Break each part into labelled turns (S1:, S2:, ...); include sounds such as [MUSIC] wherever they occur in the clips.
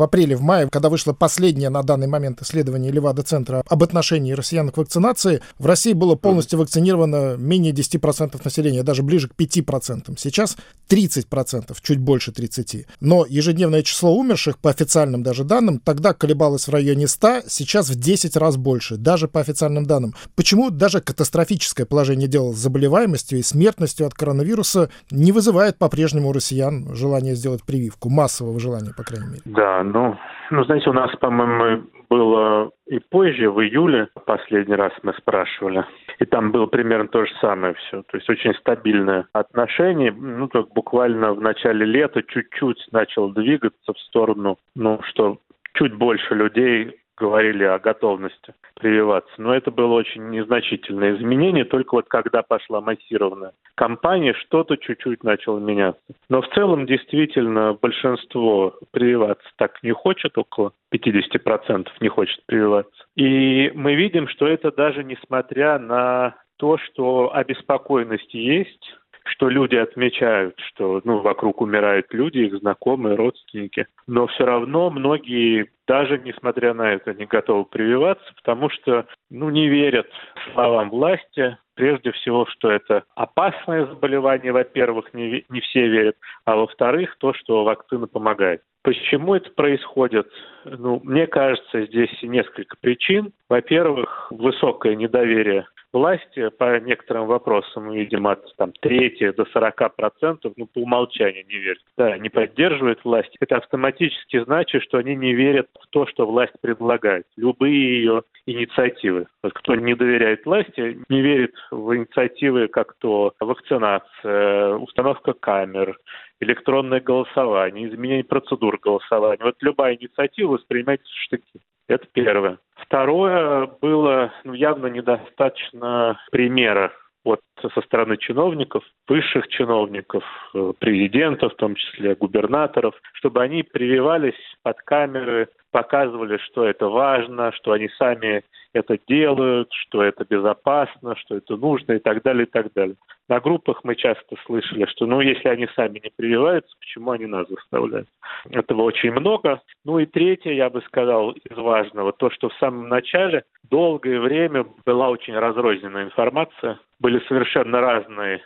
S1: в апреле, в мае, когда вышло последнее на данный момент исследование Левада-центра об отношении россиян к вакцинации, в России было полностью вакцинировано менее 10% населения, даже ближе к 5%. Сейчас 30%, чуть больше 30%. Но ежедневное число умерших, по официальным даже данным, тогда колебалось в районе 100, сейчас в 10 раз больше, даже по официальным данным. Почему даже катастрофическое положение дел с заболеваемостью и смертностью от коронавируса не вызывает по-прежнему у россиян желания сделать прививку, массового желания, по крайней мере?
S2: Да, ну, ну знаете, у нас, по-моему, было и позже, в июле, последний раз мы спрашивали. И там было примерно то же самое все. То есть очень стабильное отношение. Ну, так буквально в начале лета чуть-чуть начал двигаться в сторону, ну, что чуть больше людей говорили о готовности прививаться. Но это было очень незначительное изменение, только вот когда пошла массированная кампания, что-то чуть-чуть начало меняться. Но в целом действительно большинство прививаться так не хочет, около 50% не хочет прививаться. И мы видим, что это даже несмотря на то, что обеспокоенность есть, что люди отмечают, что ну, вокруг умирают люди, их знакомые, родственники. Но все равно многие, даже несмотря на это, не готовы прививаться, потому что ну, не верят словам власти, прежде всего, что это опасное заболевание, во-первых, не, не все верят, а во-вторых, то, что вакцина помогает. Почему это происходит? Ну, мне кажется, здесь несколько причин. Во-первых, высокое недоверие власти по некоторым вопросам, видимо, от там, трети до 40 процентов, ну, по умолчанию не верят. Да, не поддерживают власть. Это автоматически значит, что они не верят в то, что власть предлагает. Любые ее инициативы. Вот кто не доверяет власти, не верит в инициативы, как то вакцинация, установка камер, электронное голосование, изменение процедур голосования. Вот любая инициатива воспринимается в штыки. Это первое. Второе, было ну, явно недостаточно примера вот со стороны чиновников, высших чиновников, э, президентов, в том числе губернаторов, чтобы они прививались под камеры, показывали, что это важно, что они сами это делают, что это безопасно, что это нужно и так далее, и так далее. На группах мы часто слышали, что ну если они сами не прививаются, почему они нас заставляют? Этого очень много. Ну и третье, я бы сказал, из важного, то, что в самом начале долгое время была очень разрозненная информация, были совершенно разные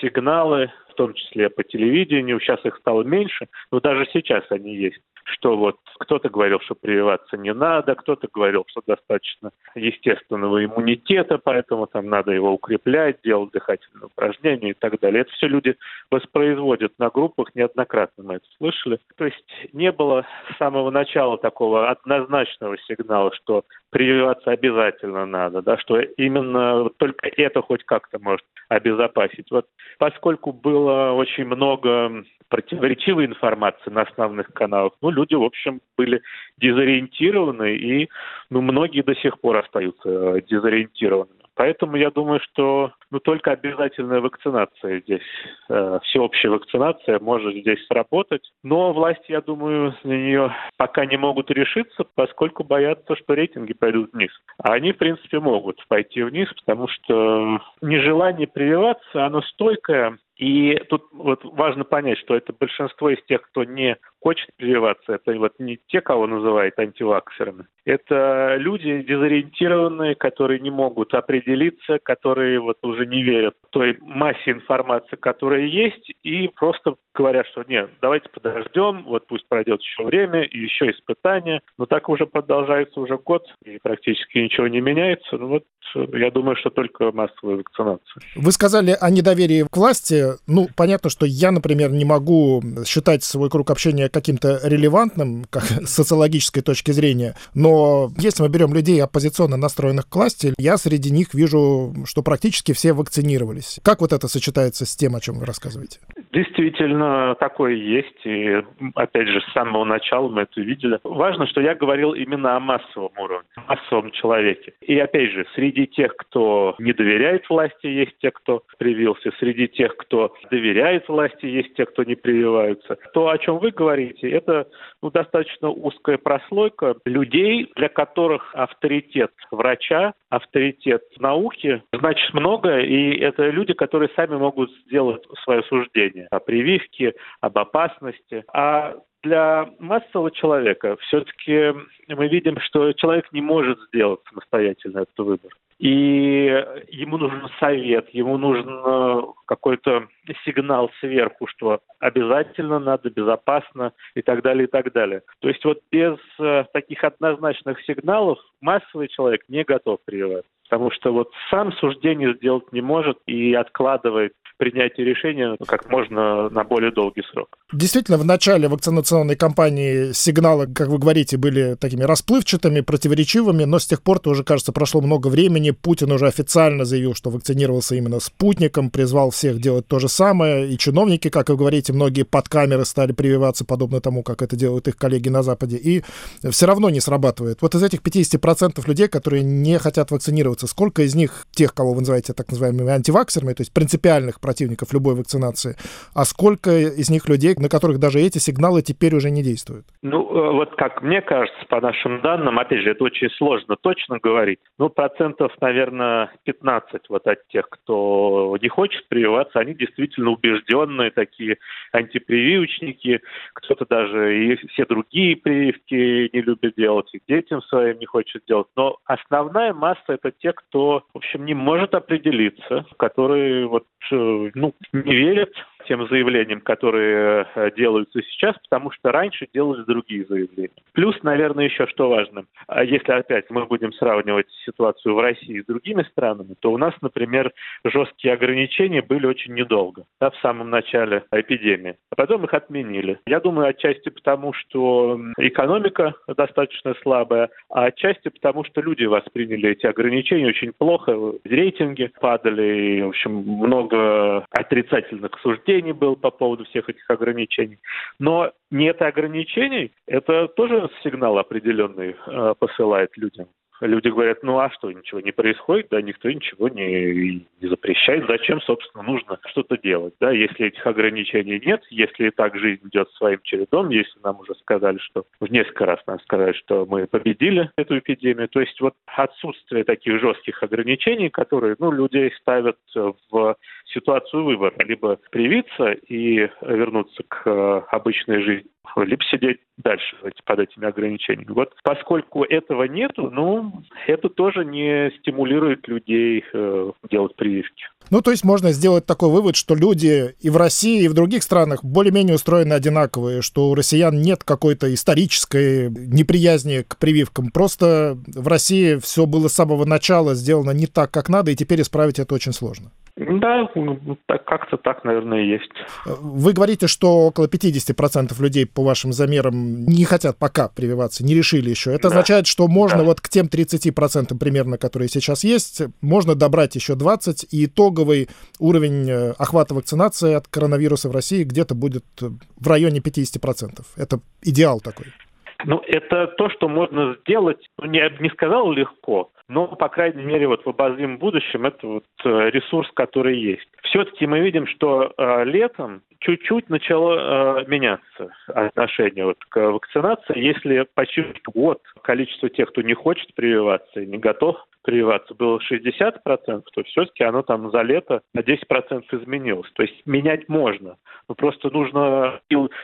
S2: сигналы, в том числе по телевидению, сейчас их стало меньше, но даже сейчас они есть что вот кто-то говорил, что прививаться не надо, кто-то говорил, что достаточно естественного иммунитета, поэтому там надо его укреплять, делать дыхательные упражнения и так далее. Это все люди воспроизводят на группах, неоднократно мы это слышали. То есть не было с самого начала такого однозначного сигнала, что прививаться обязательно надо, да, что именно только это хоть как-то может обезопасить. Вот поскольку было очень много противоречивой информации на основных каналах, ну, люди, в общем, были дезориентированы, и ну, многие до сих пор остаются э, дезориентированными. Поэтому я думаю, что ну, только обязательная вакцинация здесь, э, всеобщая вакцинация может здесь сработать. Но власти, я думаю, на нее пока не могут решиться, поскольку боятся, что рейтинги пойдут вниз. А они, в принципе, могут пойти вниз, потому что нежелание прививаться, оно стойкое, и тут вот важно понять, что это большинство из тех, кто не хочет прививаться, это вот не те, кого называют антиваксерами. Это люди дезориентированные, которые не могут определиться, которые вот уже не верят той массе информации, которая есть, и просто говорят, что нет, давайте подождем, вот пусть пройдет еще время, и еще испытания. Но так уже продолжается уже год, и практически ничего не меняется. Ну вот я думаю, что только массовая вакцинация.
S1: Вы сказали о недоверии к власти. Ну, понятно, что я, например, не могу считать свой круг общения каким-то релевантным, как [LAUGHS] с социологической точки зрения, но если мы берем людей оппозиционно настроенных к власти, я среди них вижу, что практически все вакцинировались. Как вот это сочетается с тем, о чем вы рассказываете?
S2: Действительно, такое есть. И, опять же, с самого начала мы это видели. Важно, что я говорил именно о массовом уровне, массовом человеке. И, опять же, среди тех, кто не доверяет власти, есть те, кто привился. Среди тех, кто доверяет власти, есть те, кто не прививаются. То, о чем вы говорите, это ну, достаточно узкая прослойка людей, для которых авторитет врача, авторитет науки значит много, и это люди, которые сами могут сделать свое суждение о прививке, об опасности. А для массового человека все-таки мы видим, что человек не может сделать самостоятельно этот выбор. И ему нужен совет, ему нужен э, какой-то сигнал сверху, что обязательно надо, безопасно и так далее, и так далее. То есть вот без э, таких однозначных сигналов массовый человек не готов прививаться потому что вот сам суждение сделать не может и откладывает принятие решения как можно на более долгий срок.
S1: Действительно, в начале вакцинационной кампании сигналы, как вы говорите, были такими расплывчатыми, противоречивыми, но с тех пор, уже, кажется, прошло много времени. Путин уже официально заявил, что вакцинировался именно спутником, призвал всех делать то же самое. И чиновники, как вы говорите, многие под камеры стали прививаться, подобно тому, как это делают их коллеги на Западе. И все равно не срабатывает. Вот из этих 50% людей, которые не хотят вакцинироваться, сколько из них, тех, кого вы называете так называемыми антиваксерами, то есть принципиальных противников любой вакцинации, а сколько из них людей, на которых даже эти сигналы теперь уже не действуют?
S2: Ну, э, вот как мне кажется, по нашим данным, опять же, это очень сложно точно говорить, ну, процентов, наверное, 15 вот от тех, кто не хочет прививаться, они действительно убежденные такие антипрививочники, кто-то даже и все другие прививки не любит делать, и детям своим не хочет делать. Но основная масса это те, кто, в общем, не может определиться, которые вот э, ну, не верят тем заявлениям, которые э, делаются сейчас, потому что раньше делались другие заявления. Плюс, наверное, еще что важно, а если опять мы будем сравнивать ситуацию в России с другими странами, то у нас, например, жесткие ограничения были очень недолго, да, в самом начале эпидемии, а потом их отменили. Я думаю, отчасти потому, что экономика достаточно слабая, а отчасти потому, что люди восприняли эти ограничения очень плохо, рейтинги падали, и, в общем, много отрицательных суждений опасений было по поводу всех этих ограничений. Но нет ограничений, это тоже сигнал определенный э, посылает людям. Люди говорят, ну а что, ничего не происходит, да, никто ничего не, не запрещает. Зачем, собственно, нужно что-то делать, да, если этих ограничений нет, если и так жизнь идет своим чередом, если нам уже сказали, что несколько раз нам сказали, что мы победили эту эпидемию, то есть вот отсутствие таких жестких ограничений, которые, ну, людей ставят в ситуацию выбора, либо привиться и вернуться к э, обычной жизни, либо сидеть дальше под этими ограничениями. Вот поскольку этого нету, ну, это тоже не стимулирует людей э, делать прививки.
S1: Ну, то есть можно сделать такой вывод, что люди и в России, и в других странах более-менее устроены одинаковые, что у россиян нет какой-то исторической неприязни к прививкам. Просто в России все было с самого начала сделано не так, как надо, и теперь исправить это очень сложно.
S2: Да, ну, как-то так, наверное, и есть.
S1: Вы говорите, что около 50% людей, по вашим замерам, не хотят пока прививаться, не решили еще. Это да. означает, что можно да. вот к тем 30% примерно, которые сейчас есть, можно добрать еще 20, и итоговый уровень э, охвата вакцинации от коронавируса в России где-то будет в районе 50%. Это идеал такой.
S2: Ну, это то, что можно сделать, ну, не, не сказал легко, но, по крайней мере, вот в обозримом будущем это вот э, ресурс, который есть. Все-таки мы видим, что э, летом чуть-чуть начало э, меняться отношение вот к вакцинации. Если почти год количество тех, кто не хочет прививаться и не готов прививаться, было 60%, то все-таки оно там за лето на 10% изменилось. То есть менять можно. Но просто нужно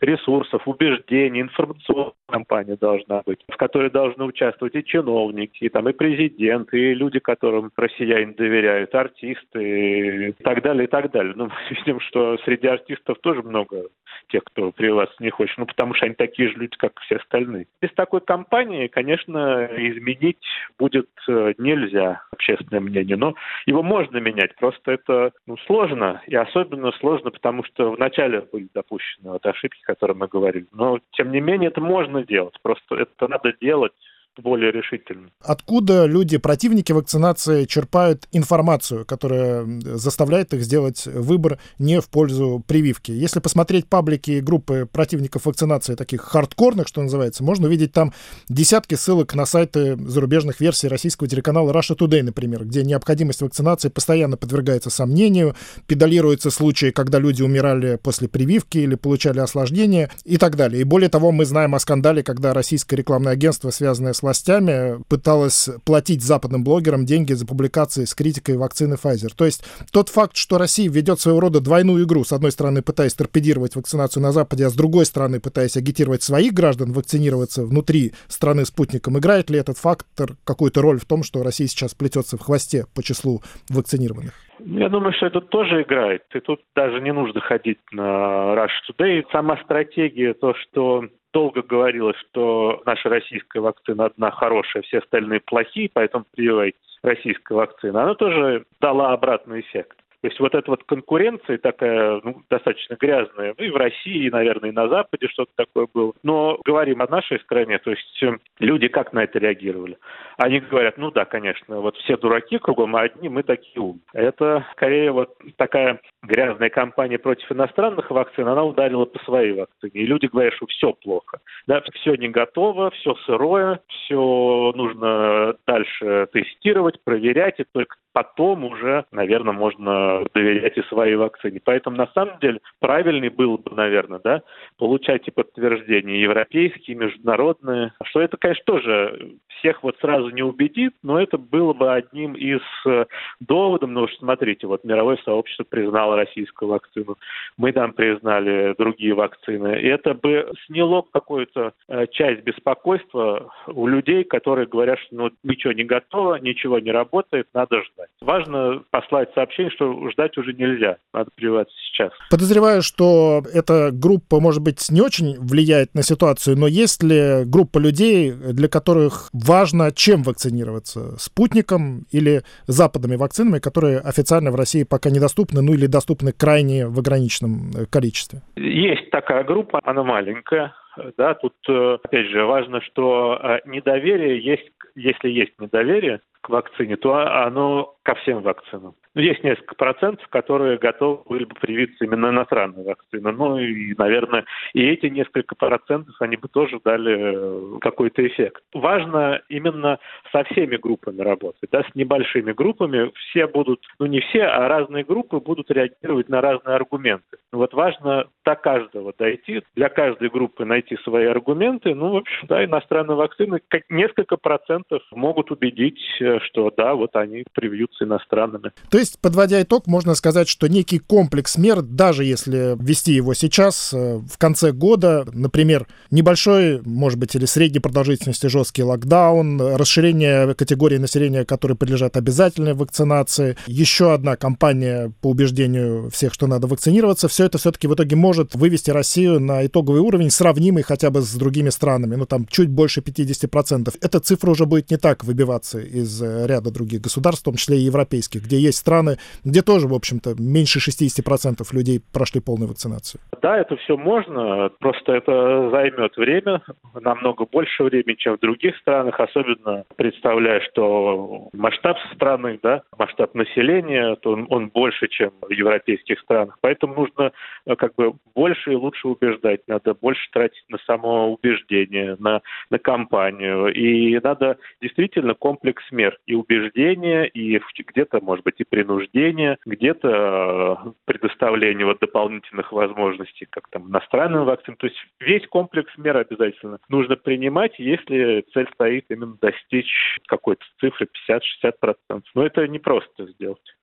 S2: ресурсов, убеждений, информационная кампания должна быть, в которой должны участвовать и чиновники, и, там, и президент, и люди, которым россияне доверяют, артисты и так далее, и так далее. Но [LAUGHS] мы видим, что среди артистов тоже много тех, кто прививаться не хочет, ну, потому что они такие же люди, как все остальные. Без такой кампании, конечно, изменить будет э, нельзя общественное мнение, но его можно менять, просто это ну, сложно, и особенно сложно, потому что вначале были допущены вот ошибки, о которых мы говорили, но, тем не менее, это можно делать, просто это надо делать более решительно.
S1: Откуда люди, противники вакцинации, черпают информацию, которая заставляет их сделать выбор не в пользу прививки? Если посмотреть паблики и группы противников вакцинации, таких хардкорных, что называется, можно увидеть там десятки ссылок на сайты зарубежных версий российского телеканала Russia Today, например, где необходимость вакцинации постоянно подвергается сомнению, педалируются случаи, когда люди умирали после прививки или получали осложнения и так далее. И более того, мы знаем о скандале, когда российское рекламное агентство, связанное с властями пыталась платить западным блогерам деньги за публикации с критикой вакцины Pfizer. То есть тот факт, что Россия ведет своего рода двойную игру, с одной стороны пытаясь торпедировать вакцинацию на Западе, а с другой стороны пытаясь агитировать своих граждан вакцинироваться внутри страны спутником, играет ли этот фактор какую-то роль в том, что Россия сейчас плетется в хвосте по числу вакцинированных?
S2: Я думаю, что это тоже играет. И тут даже не нужно ходить на Rush Today. Сама стратегия, то, что долго говорилось, что наша российская вакцина одна хорошая, все остальные плохие, поэтому прививайте российская вакцина, она тоже дала обратный эффект. То есть вот эта вот конкуренция такая ну, достаточно грязная, ну и в России, и, наверное, и на Западе что-то такое было. Но говорим о нашей стране, то есть э, люди как на это реагировали? Они говорят, ну да, конечно, вот все дураки кругом, а одни мы такие умные. Это скорее вот такая грязная кампания против иностранных вакцин, она ударила по своей вакцине. И люди говорят, что все плохо. Да, все не готово, все сырое, все нужно дальше тестировать, проверять, и только потом уже, наверное, можно доверять и своей вакцине. Поэтому, на самом деле, правильный был бы, наверное, да, получать и подтверждения европейские, международные. Что это, конечно, тоже всех вот сразу не убедит, но это было бы одним из э, доводов, ну уж смотрите, вот мировое сообщество признало российскую вакцину, мы там признали другие вакцины, и это бы сняло какую-то э, часть беспокойства у людей, которые говорят, что ну, ничего не готово, ничего не работает, надо ждать. Важно послать сообщение, что ждать уже нельзя, надо прививаться сейчас.
S1: Подозреваю, что эта группа, может быть, не очень влияет на ситуацию, но есть ли группа людей, для которых важно чем вакцинироваться? Спутником или западными вакцинами, которые официально в России пока недоступны, ну или доступны крайне в ограниченном э, количестве?
S2: Есть такая группа, она маленькая, да, тут, э, опять же, важно, что э, недоверие есть, если есть недоверие, к вакцине, то оно ко всем вакцинам. Ну, есть несколько процентов, которые готовы были бы привиться именно иностранной вакцины. Ну и, наверное, и эти несколько процентов, они бы тоже дали э, какой-то эффект. Важно именно со всеми группами работать, да, с небольшими группами. Все будут, ну не все, а разные группы будут реагировать на разные аргументы. Вот важно до каждого дойти, для каждой группы найти свои аргументы. Ну, в общем, да, иностранные вакцины как несколько процентов могут убедить, э, что да, вот они привьются иностранными.
S1: То есть, подводя итог, можно сказать, что некий комплекс мер, даже если ввести его сейчас, э, в конце года, например, небольшой, может быть, или средней продолжительности жесткий локдаун, расширение категории населения, которые подлежат обязательной вакцинации, еще одна кампания по убеждению всех, что надо вакцинироваться, все это все-таки в итоге может вывести Россию на итоговый уровень, сравнимый хотя бы с другими странами, ну там чуть больше 50%. Эта цифра уже будет не так выбиваться из э, ряда других государств, в том числе и европейских, где есть страны, где тоже, в общем-то, меньше 60% людей прошли полную вакцинацию.
S2: Да, это все можно, просто это займет время, намного больше времени, чем в других странах, особенно представляя, что масштаб страны, да, масштаб населения, то он, он больше, чем в европейских странах. Поэтому нужно э, как бы больше и лучше убеждать, надо больше тратить на самоубеждение, на, на кампанию. И надо действительно комплекс мер и убеждения, и где-то, может быть, и принуждение, где-то э, предоставление вот дополнительных возможностей, как там иностранным вакцинам. То есть весь комплекс мер обязательно нужно принимать, если цель стоит именно достичь какой-то цифры 50-60%. Но это не просто сделать.